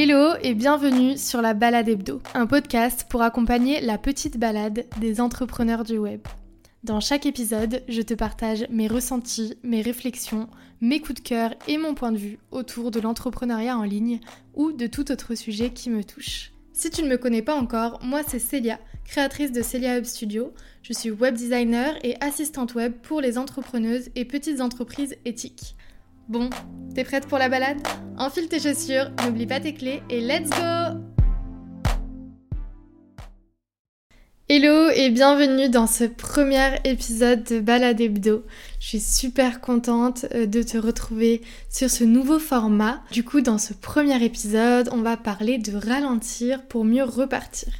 Hello et bienvenue sur la Balade Hebdo, un podcast pour accompagner la petite balade des entrepreneurs du web. Dans chaque épisode, je te partage mes ressentis, mes réflexions, mes coups de cœur et mon point de vue autour de l'entrepreneuriat en ligne ou de tout autre sujet qui me touche. Si tu ne me connais pas encore, moi c'est Célia, créatrice de Celia Hub Studio. Je suis web designer et assistante web pour les entrepreneuses et petites entreprises éthiques. Bon, t'es prête pour la balade? Enfile tes chaussures, n'oublie pas tes clés et let's go Hello et bienvenue dans ce premier épisode de Balade Hebdo. Je suis super contente euh, de te retrouver sur ce nouveau format. Du coup, dans ce premier épisode, on va parler de ralentir pour mieux repartir.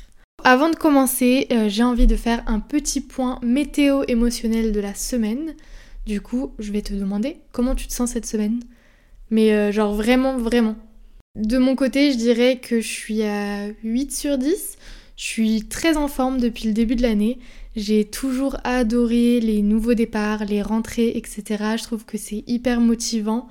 Avant de commencer, euh, j'ai envie de faire un petit point météo émotionnel de la semaine. Du coup, je vais te demander comment tu te sens cette semaine? Mais euh, genre vraiment, vraiment. De mon côté, je dirais que je suis à 8 sur 10. Je suis très en forme depuis le début de l'année. J'ai toujours adoré les nouveaux départs, les rentrées, etc. Je trouve que c'est hyper motivant.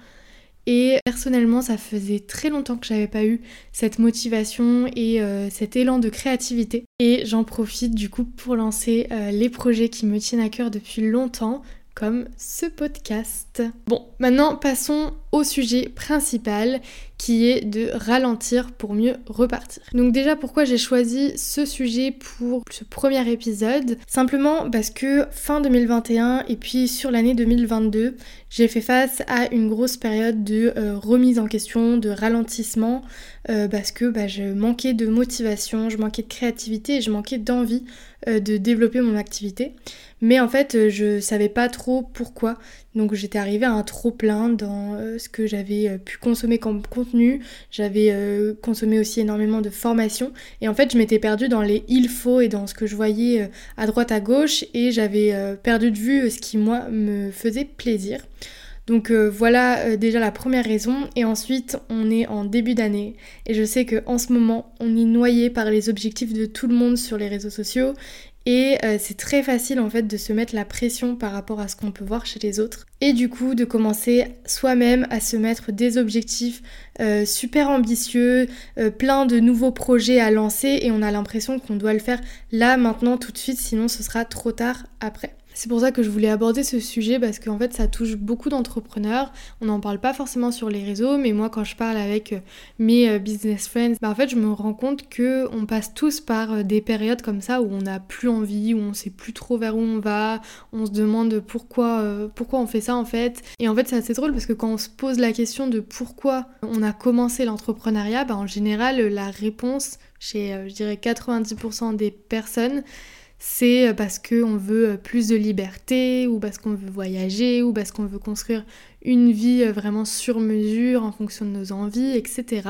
Et personnellement, ça faisait très longtemps que j'avais pas eu cette motivation et euh, cet élan de créativité. Et j'en profite du coup pour lancer euh, les projets qui me tiennent à cœur depuis longtemps, comme ce podcast. Bon, maintenant passons au sujet principal qui est de ralentir pour mieux repartir. Donc déjà pourquoi j'ai choisi ce sujet pour ce premier épisode? Simplement parce que fin 2021 et puis sur l'année 2022, j'ai fait face à une grosse période de euh, remise en question, de ralentissement, euh, parce que bah, je manquais de motivation, je manquais de créativité et je manquais d'envie euh, de développer mon activité. Mais en fait, je savais pas trop pourquoi. Donc j'étais arrivée à un trop plein dans euh, ce que j'avais euh, pu consommer comme contenu. J'avais euh, consommé aussi énormément de formations. Et en fait, je m'étais perdue dans les il faut et dans ce que je voyais à droite à gauche. Et j'avais perdu de vue ce qui, moi, me faisait plaisir. Donc voilà déjà la première raison. Et ensuite, on est en début d'année. Et je sais qu'en ce moment, on est noyé par les objectifs de tout le monde sur les réseaux sociaux. Et euh, c'est très facile en fait de se mettre la pression par rapport à ce qu'on peut voir chez les autres. Et du coup de commencer soi-même à se mettre des objectifs euh, super ambitieux, euh, plein de nouveaux projets à lancer et on a l'impression qu'on doit le faire là, maintenant, tout de suite, sinon ce sera trop tard après. C'est pour ça que je voulais aborder ce sujet parce qu'en fait ça touche beaucoup d'entrepreneurs. On n'en parle pas forcément sur les réseaux, mais moi quand je parle avec euh, mes euh, business friends, bah je me rends compte que on passe tous par euh, des périodes comme ça où on n'a plus envie, où on sait plus trop vers où on va, on se demande pourquoi, pourquoi on fait ça en fait. Et en fait c'est assez drôle parce que quand on se pose la question de pourquoi on a commencé l'entrepreneuriat, bah en général la réponse chez je dirais 90% des personnes c'est euh, parce qu'on veut euh, plus de liberté, ou parce qu'on veut voyager, ou parce qu'on veut construire une vie euh, vraiment sur mesure en fonction de nos envies, etc.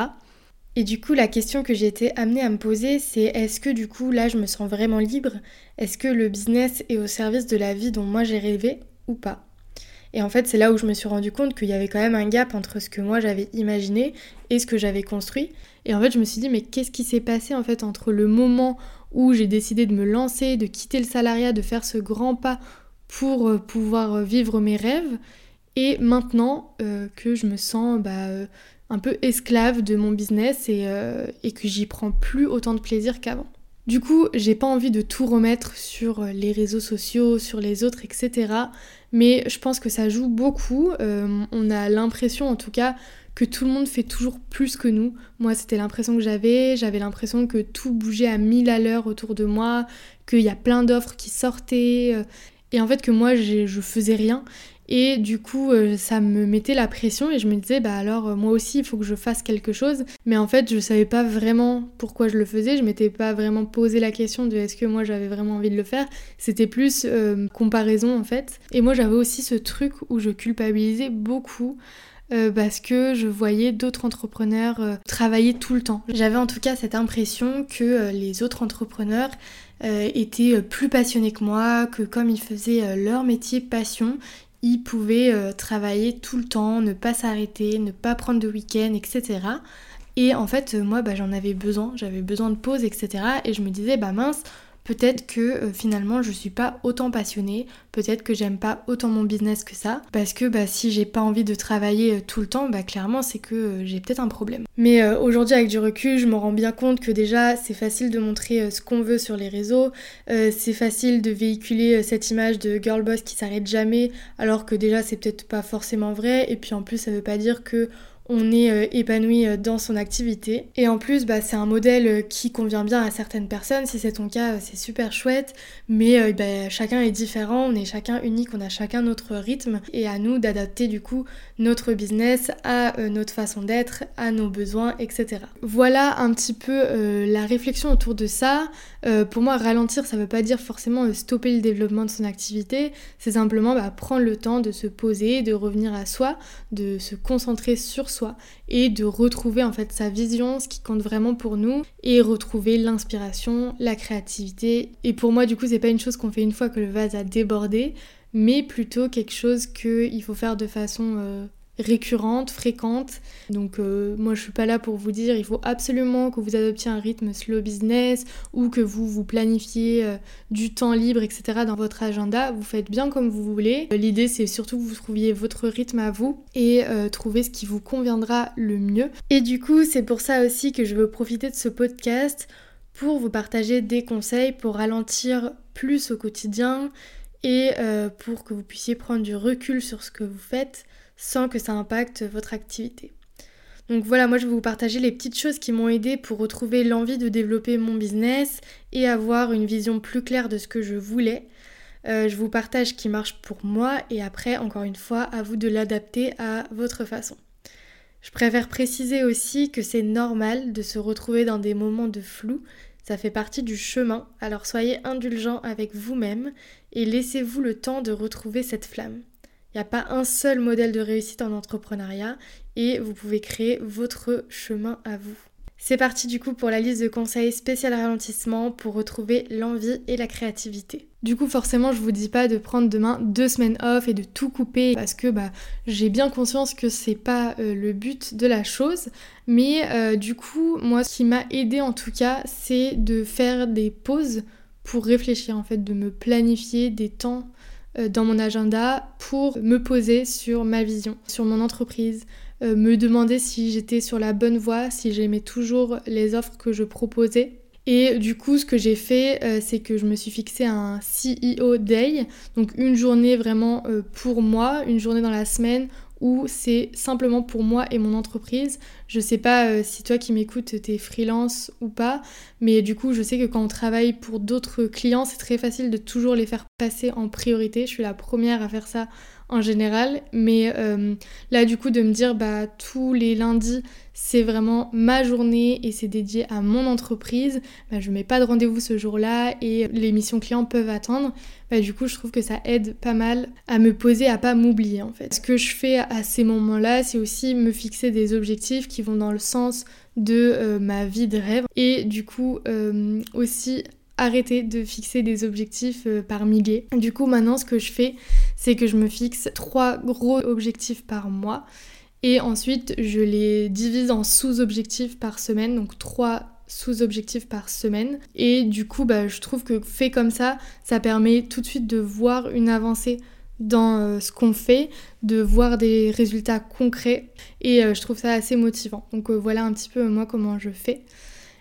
Et du coup, la question que j'ai été amenée à me poser, c'est est-ce que du coup, là, je me sens vraiment libre? Est-ce que le business est au service de la vie dont moi j'ai rêvé ou pas? Et en fait, c'est là où je me suis rendu compte qu'il y avait quand même un gap entre ce que moi j'avais imaginé et ce que j'avais construit. Et en fait, je me suis dit, mais qu'est-ce qui s'est passé en fait entre le moment où j'ai décidé de me lancer, de quitter le salariat, de faire ce grand pas pour euh, pouvoir euh, vivre mes rêves, et maintenant euh, que je me sens bah, un peu esclave de mon business et, et que j'y prends plus autant de plaisir qu'avant. Du coup, j'ai pas envie de tout remettre sur les réseaux sociaux, sur les autres, etc. Mais je pense que ça joue beaucoup. on a l'impression en tout cas que tout le monde fait toujours plus que nous. Moi, c'était l'impression que j'avais. J'avais l'impression que tout bougeait à mille à l'heure autour de moi, qu'il y a plein d'offres qui sortaient. Euh, et en fait, que moi, je faisais rien. Et du coup, euh, ça me mettait la pression et je me disais, bah alors, euh, moi aussi, il faut que je fasse quelque chose. Mais en fait, je savais pas vraiment pourquoi je le faisais. Je m'étais pas vraiment posé la question de est-ce que moi j'avais vraiment envie de le faire. C'était plus comparaison en fait. Et moi, j'avais aussi ce truc où je culpabilisais beaucoup euh, parce que je voyais d'autres entrepreneurs euh, travailler tout le temps. J'avais en tout cas cette impression que euh, les autres entrepreneurs étaient plus passionnés que moi, que comme ils faisaient leur métier passion, ils pouvaient travailler tout le temps, ne pas s'arrêter, ne pas prendre de week-end, etc. Et en fait, moi, bah, j'en avais besoin, j'avais besoin de pause, etc. Et je me disais, bah mince, peut-être que euh, finalement je suis pas autant passionnée, peut-être que j'aime pas autant mon business que ça, parce que bah, si j'ai pas envie de travailler euh, tout le temps, bah clairement c'est que euh, j'ai peut-être un problème. Mais aujourd'hui avec du recul, je me rends bien compte que déjà c'est facile de montrer ce qu'on veut sur les réseaux, c'est facile de véhiculer cette image de girl boss qui s'arrête jamais, alors que déjà c'est peut-être pas forcément vrai, et puis en plus ça veut pas dire que on est euh, épanoui euh, dans son activité. Et en plus, bah, c'est un modèle euh, qui convient bien à certaines personnes. Si c'est ton cas, c'est super chouette. Mais bah, chacun est différent, on est chacun unique, on a chacun notre rythme. Et à nous d'adapter du coup notre business à notre façon d'être, à nos besoins, etc. Voilà un petit peu la réflexion autour de ça. pour moi, ralentir, ça veut pas dire forcément stopper le développement de son activité. C'est simplement bah, prendre le temps de se poser, de revenir à soi, de se concentrer sur et de retrouver en fait sa vision, ce qui compte vraiment pour nous et retrouver l'inspiration, la créativité. Et pour moi du coup c'est pas une chose qu'on fait une fois que le vase a débordé, mais plutôt quelque chose qu'il faut faire de façon euh, récurrente, fréquente. Donc euh, moi je suis pas là pour vous dire il faut absolument que vous adoptiez un rythme slow business ou que vous vous planifiez euh, du temps libre, etc. dans votre agenda. Vous faites bien comme vous voulez. L'idée c'est surtout que vous trouviez votre rythme à vous et euh, trouver ce qui vous conviendra le mieux. Et du coup c'est pour ça aussi que je veux profiter de ce podcast pour vous partager des conseils pour ralentir plus au quotidien et pour que vous puissiez prendre du recul sur ce que vous faites sans que ça impacte votre activité. Donc voilà, moi je vais vous partager les petites choses qui m'ont aidé pour retrouver l'envie de développer mon business et avoir une vision plus claire de ce que je voulais. Euh, je vous partage ce qui marche pour moi et après, encore une fois, à vous de l'adapter à votre façon. Je préfère préciser aussi que c'est normal de se retrouver dans des moments de flou, ça fait partie du chemin, alors soyez indulgents avec vous-même et laissez-vous le temps de retrouver cette flamme. Il n'y a pas un seul modèle de réussite en entrepreneuriat et vous pouvez créer votre chemin à vous. C'est parti du coup pour la liste de conseils spécial ralentissement pour retrouver l'envie et la créativité. Du coup forcément je vous dis pas de prendre demain deux semaines off et de tout couper parce que bah, j'ai bien conscience que c'est pas euh, le but de la chose. Mais euh, du coup moi ce qui m'a aidé en tout cas c'est de faire des pauses pour réfléchir en fait, de me planifier des temps dans mon agenda pour me poser sur ma vision, sur mon entreprise, euh, me demander si j'étais sur la bonne voie, si j'aimais toujours les offres que je proposais. Et du coup, ce que j'ai fait, euh, c'est que je me suis fixé un CEO Day, donc une journée vraiment pour moi, une journée dans la semaine où c'est simplement pour moi et mon entreprise. Je sais pas euh, si toi qui m'écoutes t'es freelance ou pas, mais du coup je sais que quand on travaille pour d'autres clients, c'est très facile de toujours les faire passer en priorité. Je suis la première à faire ça en général, mais euh, là du coup de me dire bah tous les lundis c'est vraiment ma journée et c'est dédié à mon entreprise, bah, je mets pas de rendez-vous ce jour-là et les missions clients peuvent attendre. Bah, du coup je trouve que ça aide pas mal à me poser, à pas m'oublier en fait. Ce que je fais à ces moments-là, c'est aussi me fixer des objectifs qui vont dans le sens de euh, ma vie de rêve et du coup euh, aussi arrêter de fixer des objectifs euh, par milliers. Du coup, maintenant, ce que je fais, c'est que je me fixe trois gros objectifs par mois. Et ensuite, je les divise en sous-objectifs par semaine, donc trois sous-objectifs par semaine. Et du coup, bah, je trouve que fait comme ça, ça permet tout de suite de voir une avancée dans euh, ce qu'on fait, de voir des résultats concrets. Et euh, je trouve ça assez motivant. Donc voilà un petit peu moi comment je fais.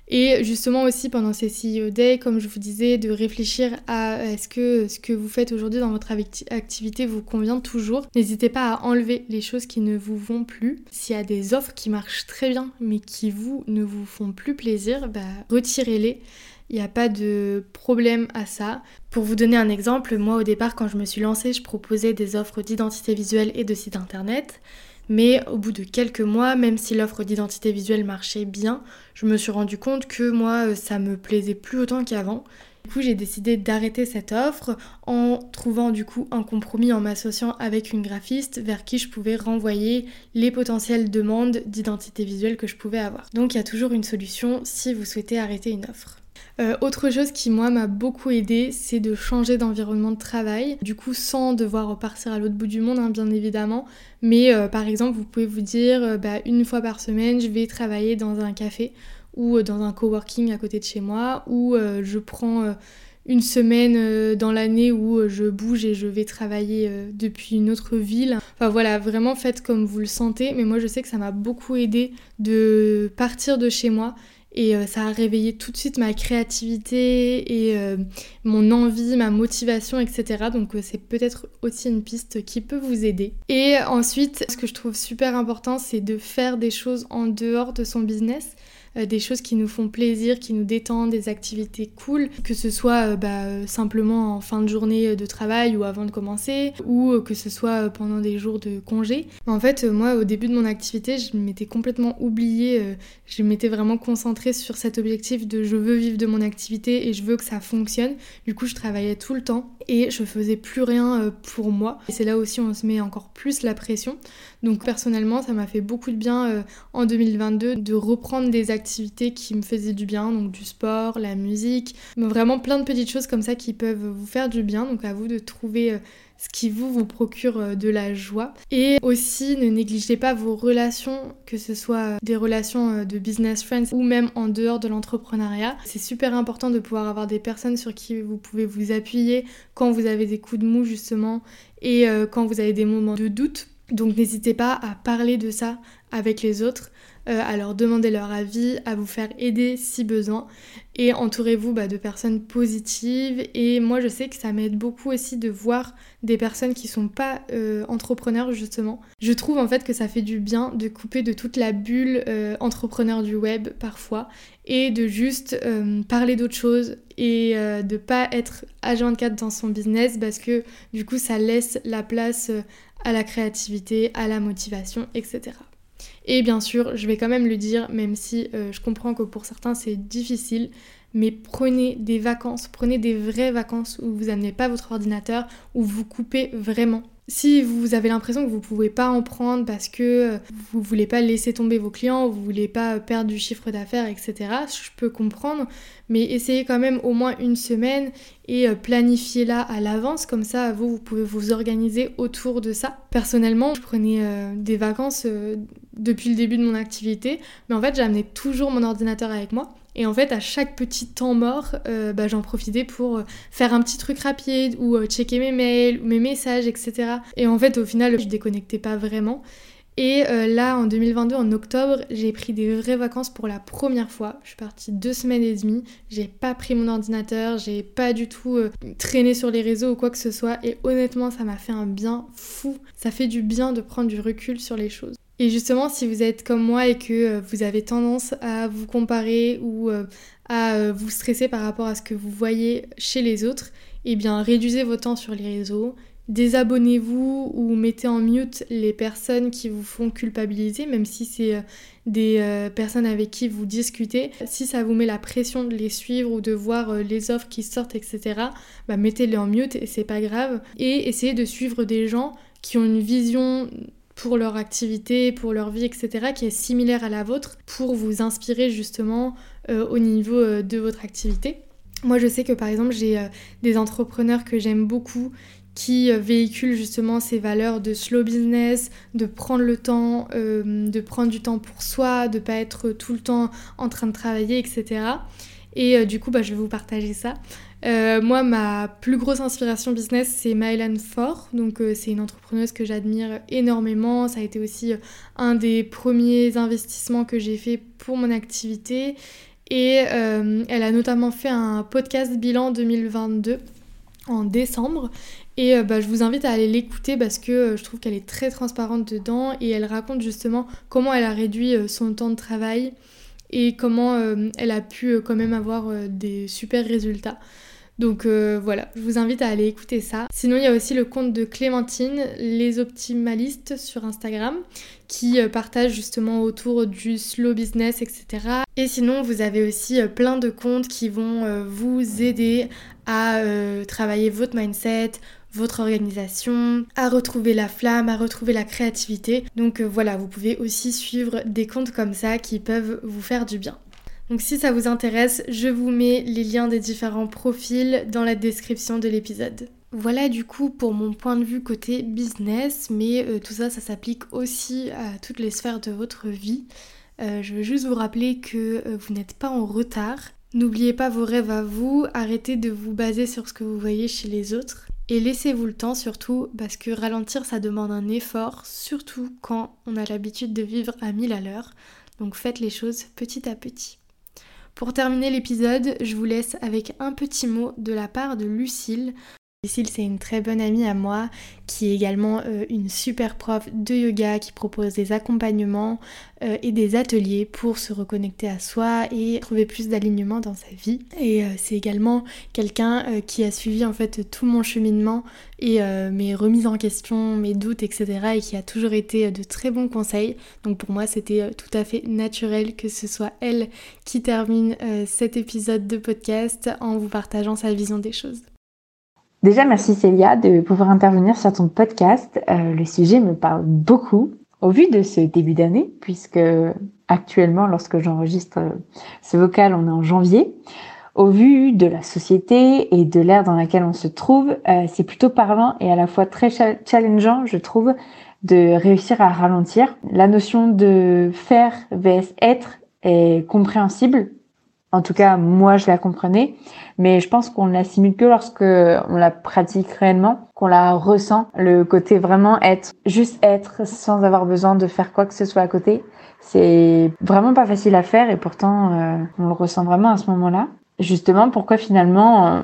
Et justement aussi pendant ces CEO Day, comme je vous disais, de réfléchir à est-ce que ce que vous faites aujourd'hui dans votre activité vous convient toujours? N'hésitez pas à enlever les choses qui ne vous vont plus. S'il y a des offres qui marchent très bien mais qui vous ne vous font plus plaisir, bah, retirez-les. Il n'y a pas de problème à ça. Pour vous donner un exemple, moi au départ quand je me suis lancée, je proposais des offres d'identité visuelle et de site internet. Mais au bout de quelques mois, même si l'offre d'identité visuelle marchait bien, je me suis rendu compte que moi, euh, ça me plaisait plus autant qu'avant. Du coup, j'ai décidé d'arrêter cette offre en trouvant du coup un compromis en m'associant avec une graphiste vers qui je pouvais renvoyer les potentielles demandes d'identité visuelle que je pouvais avoir. Donc il y a toujours une solution si vous souhaitez arrêter une offre. Euh, autre chose qui moi m'a beaucoup aidé, c'est de changer d'environnement de travail. Du coup, sans devoir repartir à l'autre bout du monde, hein, bien évidemment. Mais euh, par exemple, vous pouvez vous dire, euh, bah, une fois par semaine, je vais travailler dans un café ou dans un coworking à côté de chez moi, ou je prends une semaine dans l'année où je bouge et je vais travailler depuis une autre ville. Enfin voilà, vraiment faites comme vous le sentez. Mais moi je sais que ça m'a beaucoup aidé de partir de chez moi et euh, ça a réveillé tout de suite ma créativité et euh, mon envie, ma motivation, etc. Donc euh, c'est peut-être aussi une piste qui peut vous aider. Et ensuite, ce que je trouve super important, c'est de faire des choses en dehors de son business. Euh, des choses qui nous font plaisir, qui nous détendent, des activités cool, que ce soit euh, bah, euh, simplement en fin de journée de travail ou avant de commencer, ou que ce soit pendant des jours de congé. En fait, moi, au début de mon activité, je m'étais complètement oubliée, je m'étais vraiment concentrée sur cet objectif de je veux vivre de mon activité et je veux que ça fonctionne. Du coup, je travaillais tout le temps et je faisais plus rien pour moi. Et c'est là aussi où on se met encore plus la pression. Donc personnellement, ça m'a fait beaucoup de bien en 2022 de reprendre des activités qui me faisaient du bien, donc du sport, la musique, vraiment plein de petites choses comme ça qui peuvent vous faire du bien. Donc à vous de trouver euh, ce qui vous vous procure euh, de la joie. Et aussi, ne négligez pas vos relations, que ce soit euh, des relations de business friends ou même en dehors de l'entrepreneuriat. C'est super important de pouvoir avoir des personnes sur qui vous pouvez vous appuyer quand vous avez des coups de mou justement et quand vous avez des moments de doute. Donc n'hésitez pas à parler de ça avec les autres. Euh, à leur demander leur avis, à vous faire aider si besoin. Et entourez-vous bah, de personnes positives. Et moi, je sais que ça m'aide beaucoup aussi de voir des personnes qui sont pas euh, entrepreneurs, justement. Je trouve en fait que ça fait du bien de couper de toute la bulle euh, entrepreneur du web parfois et de juste parler d'autre chose et de pas être H24 dans son business parce que du coup, ça laisse la place à la créativité, à la motivation, etc. Et bien sûr, je vais quand même le dire, même si euh, je comprends que pour certains c'est difficile, mais prenez des vacances, prenez des vraies vacances où vous n'amenez pas votre ordinateur, où vous coupez vraiment. Si vous avez l'impression que vous ne pouvez pas en prendre parce que euh, vous voulez pas laisser tomber vos clients, vous voulez pas perdre du chiffre d'affaires, etc., je peux comprendre, mais essayez quand même au moins une semaine et euh, planifiez-la à l'avance, comme ça vous, vous pouvez vous organiser autour de ça. Personnellement, je prenais euh, des vacances depuis le début de mon activité, mais en fait j'amenais toujours mon ordinateur avec moi et en fait, à chaque petit temps mort, euh, bah, j'en profitais pour euh, faire un petit truc rapide ou euh, checker mes mails, mes messages, etc. Et en fait, au final, je déconnectais pas vraiment. Et là, en 2022, en octobre, j'ai pris des vraies vacances pour la première fois. Je suis partie deux semaines et demie. J'ai pas pris mon ordinateur, j'ai pas du tout traîné sur les réseaux ou quoi que ce soit. Et honnêtement, ça m'a fait un bien fou. Ça fait du bien de prendre du recul sur les choses. Et justement, si vous êtes comme moi et que euh, vous avez tendance à vous comparer ou euh, à euh, vous stresser par rapport à ce que vous voyez chez les autres, eh bien réduisez vos temps sur les réseaux, désabonnez-vous ou mettez en mute les personnes qui vous font culpabiliser, même si c'est des personnes avec qui vous discutez. Si ça vous met la pression de les suivre ou de voir les offres qui sortent, etc., bah mettez-les en mute et c'est pas grave. Et essayez de suivre des gens qui ont une vision pour leur activité, pour leur vie, etc., qui est similaire à la vôtre, pour vous inspirer justement euh, au niveau euh, de votre activité. Moi, je sais que par exemple, j'ai euh, des entrepreneurs que j'aime beaucoup qui véhiculent justement ces valeurs de slow business, de prendre le temps, de prendre du temps pour soi, de pas être tout le temps en train de travailler, etc. Et du coup, bah, je vais vous partager ça. Euh, moi, ma plus grosse inspiration business, c'est Mylan Ford. Donc, euh, c'est une entrepreneuse que j'admire énormément. Ça a été aussi euh, un des premiers investissements que j'ai fait pour mon activité. Et elle a notamment fait un podcast bilan 2022 en décembre. Et bah, je vous invite à aller l'écouter parce que je trouve qu'elle est très transparente dedans et elle raconte justement comment elle a réduit son temps de travail et comment elle a pu quand même avoir des super résultats. Donc euh, voilà, je vous invite à aller écouter ça. Sinon, il y a aussi le compte de Clémentine, les optimalistes sur Instagram, qui euh, partage justement autour du slow business, etc. Et sinon, vous avez aussi euh, plein de comptes qui vont vous aider à travailler votre mindset, votre organisation, à retrouver la flamme, à retrouver la créativité. Donc voilà, vous pouvez aussi suivre des comptes comme ça qui peuvent vous faire du bien. Donc si ça vous intéresse, je vous mets les liens des différents profils dans la description de l'épisode. Voilà du coup pour mon point de vue côté business, mais euh, tout ça, ça s'applique aussi à toutes les sphères de votre vie. Euh, je veux juste vous rappeler que euh, vous n'êtes pas en retard N'oubliez pas vos rêves à vous, arrêtez de vous baser sur ce que vous voyez chez les autres et laissez-vous le temps surtout parce que ralentir ça demande un effort, surtout quand on a l'habitude de vivre à 1000 à l'heure. Donc faites les choses petit à petit. Pour terminer l'épisode, je vous laisse avec un petit mot de la part de Lucille, Cécile, c'est une très bonne amie à moi qui est également euh, une super prof de yoga qui propose des accompagnements euh, et des ateliers pour se reconnecter à soi et trouver plus d'alignement dans sa vie. Et euh, c'est également quelqu'un qui a suivi en fait tout mon cheminement et mes remises en question, mes doutes, etc. et qui a toujours été de très bons conseils. Donc pour moi, c'était tout à fait naturel que ce soit elle qui termine cet épisode de podcast en vous partageant sa vision des choses. Déjà, merci Célia de pouvoir intervenir sur ton podcast. Euh, le sujet me parle beaucoup au vu de ce début d'année, puisque actuellement, lorsque j'enregistre ce vocal, on est en janvier. Au vu de la société et de l'ère dans laquelle on se trouve, euh, c'est plutôt parlant et à la fois très challengeant, je trouve, de réussir à ralentir. La notion de faire vs être est compréhensible en tout cas, moi, je la comprenais, mais je pense qu'on l'assimile que lorsque on la pratique réellement, qu'on la ressent. Le côté vraiment être, juste être, sans avoir besoin de faire quoi que ce soit à côté, c'est vraiment pas facile à faire et pourtant, euh, on le ressent vraiment à ce moment-là. Justement, pourquoi finalement, euh,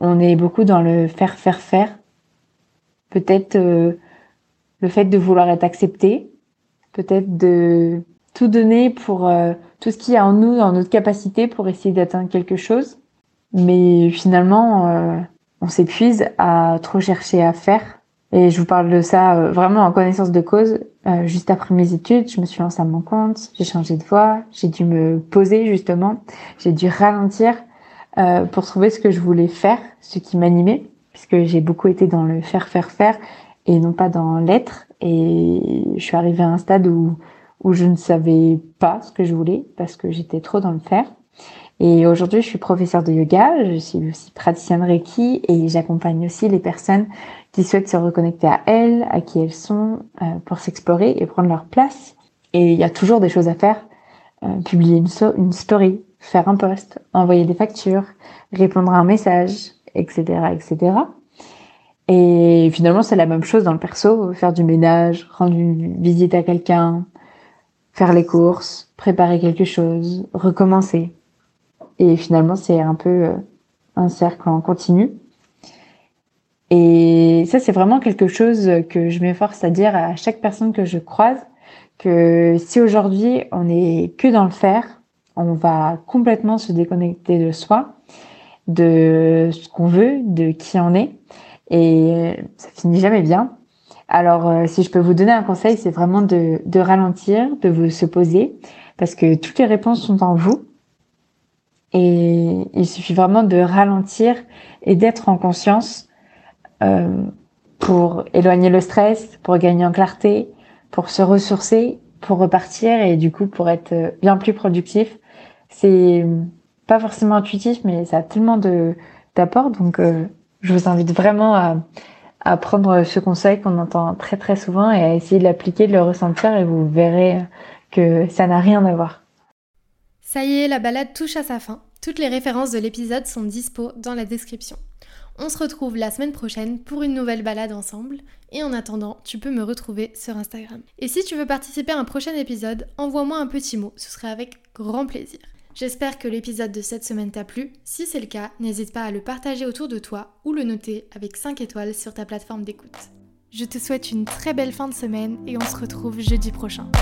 on est beaucoup dans le faire, faire, faire? Peut-être euh, le fait de vouloir être accepté, peut-être de tout donner pour euh, tout ce qu'il y a en nous, dans notre capacité pour essayer d'atteindre quelque chose. Mais finalement, euh, on s'épuise à trop chercher à faire. Et je vous parle de ça euh, vraiment en connaissance de cause. juste après mes études, je me suis lancée à mon compte, j'ai changé de voie, j'ai dû me poser justement, j'ai dû ralentir pour trouver ce que je voulais faire, ce qui m'animait, puisque j'ai beaucoup été dans le faire, faire, faire et non pas dans l'être. Et je suis arrivée à un stade où où je ne savais pas ce que je voulais parce que j'étais trop dans le faire. Et aujourd'hui, je suis professeure de yoga, je suis aussi praticienne Reiki et j'accompagne aussi les personnes qui souhaitent se reconnecter à elles, à qui elles sont, euh, pour s'explorer et prendre leur place. Et il y a toujours des choses à faire. Euh, publier une, une story, faire un post, envoyer des factures, répondre à un message, etc., etc. Et finalement, c'est la même chose dans le perso, faire du ménage, rendre une visite à quelqu'un, faire les courses, préparer quelque chose, recommencer. Et finalement, c'est un peu euh, un cercle en continu. Et ça, c'est vraiment quelque chose que je m'efforce à dire à chaque personne que je croise, que si aujourd'hui on n'est que dans le faire, on va complètement se déconnecter de soi, de ce qu'on veut, de qui on est, et ça finit jamais bien. Alors, euh, si je peux vous donner un conseil, c'est vraiment de, ralentir, de vous se poser, parce que toutes les réponses sont en vous. Et il suffit vraiment de ralentir et d'être en conscience euh, pour éloigner le stress, pour gagner en clarté, pour se ressourcer, pour repartir et du coup pour être bien plus productif. C'est pas forcément intuitif, mais ça a tellement de d'apports. Donc, euh, je vous invite vraiment à, à prendre ce conseil qu'on entend très très souvent et à essayer de l'appliquer, de le ressentir et vous verrez que ça n'a rien à voir. Ça y est, la balade touche à sa fin. Toutes les références de l'épisode sont dispo dans la description. On se retrouve la semaine prochaine pour une nouvelle balade ensemble. Et en attendant, tu peux me retrouver sur Instagram. Et si tu veux participer à un prochain épisode, envoie-moi un petit mot, ce serait avec grand plaisir. J'espère que l'épisode de cette semaine t'a plu. Si c'est le cas, n'hésite pas à le partager autour de toi ou le noter avec 5 étoiles sur ta plateforme d'écoute. Je te souhaite une très belle fin de semaine et on se retrouve jeudi prochain.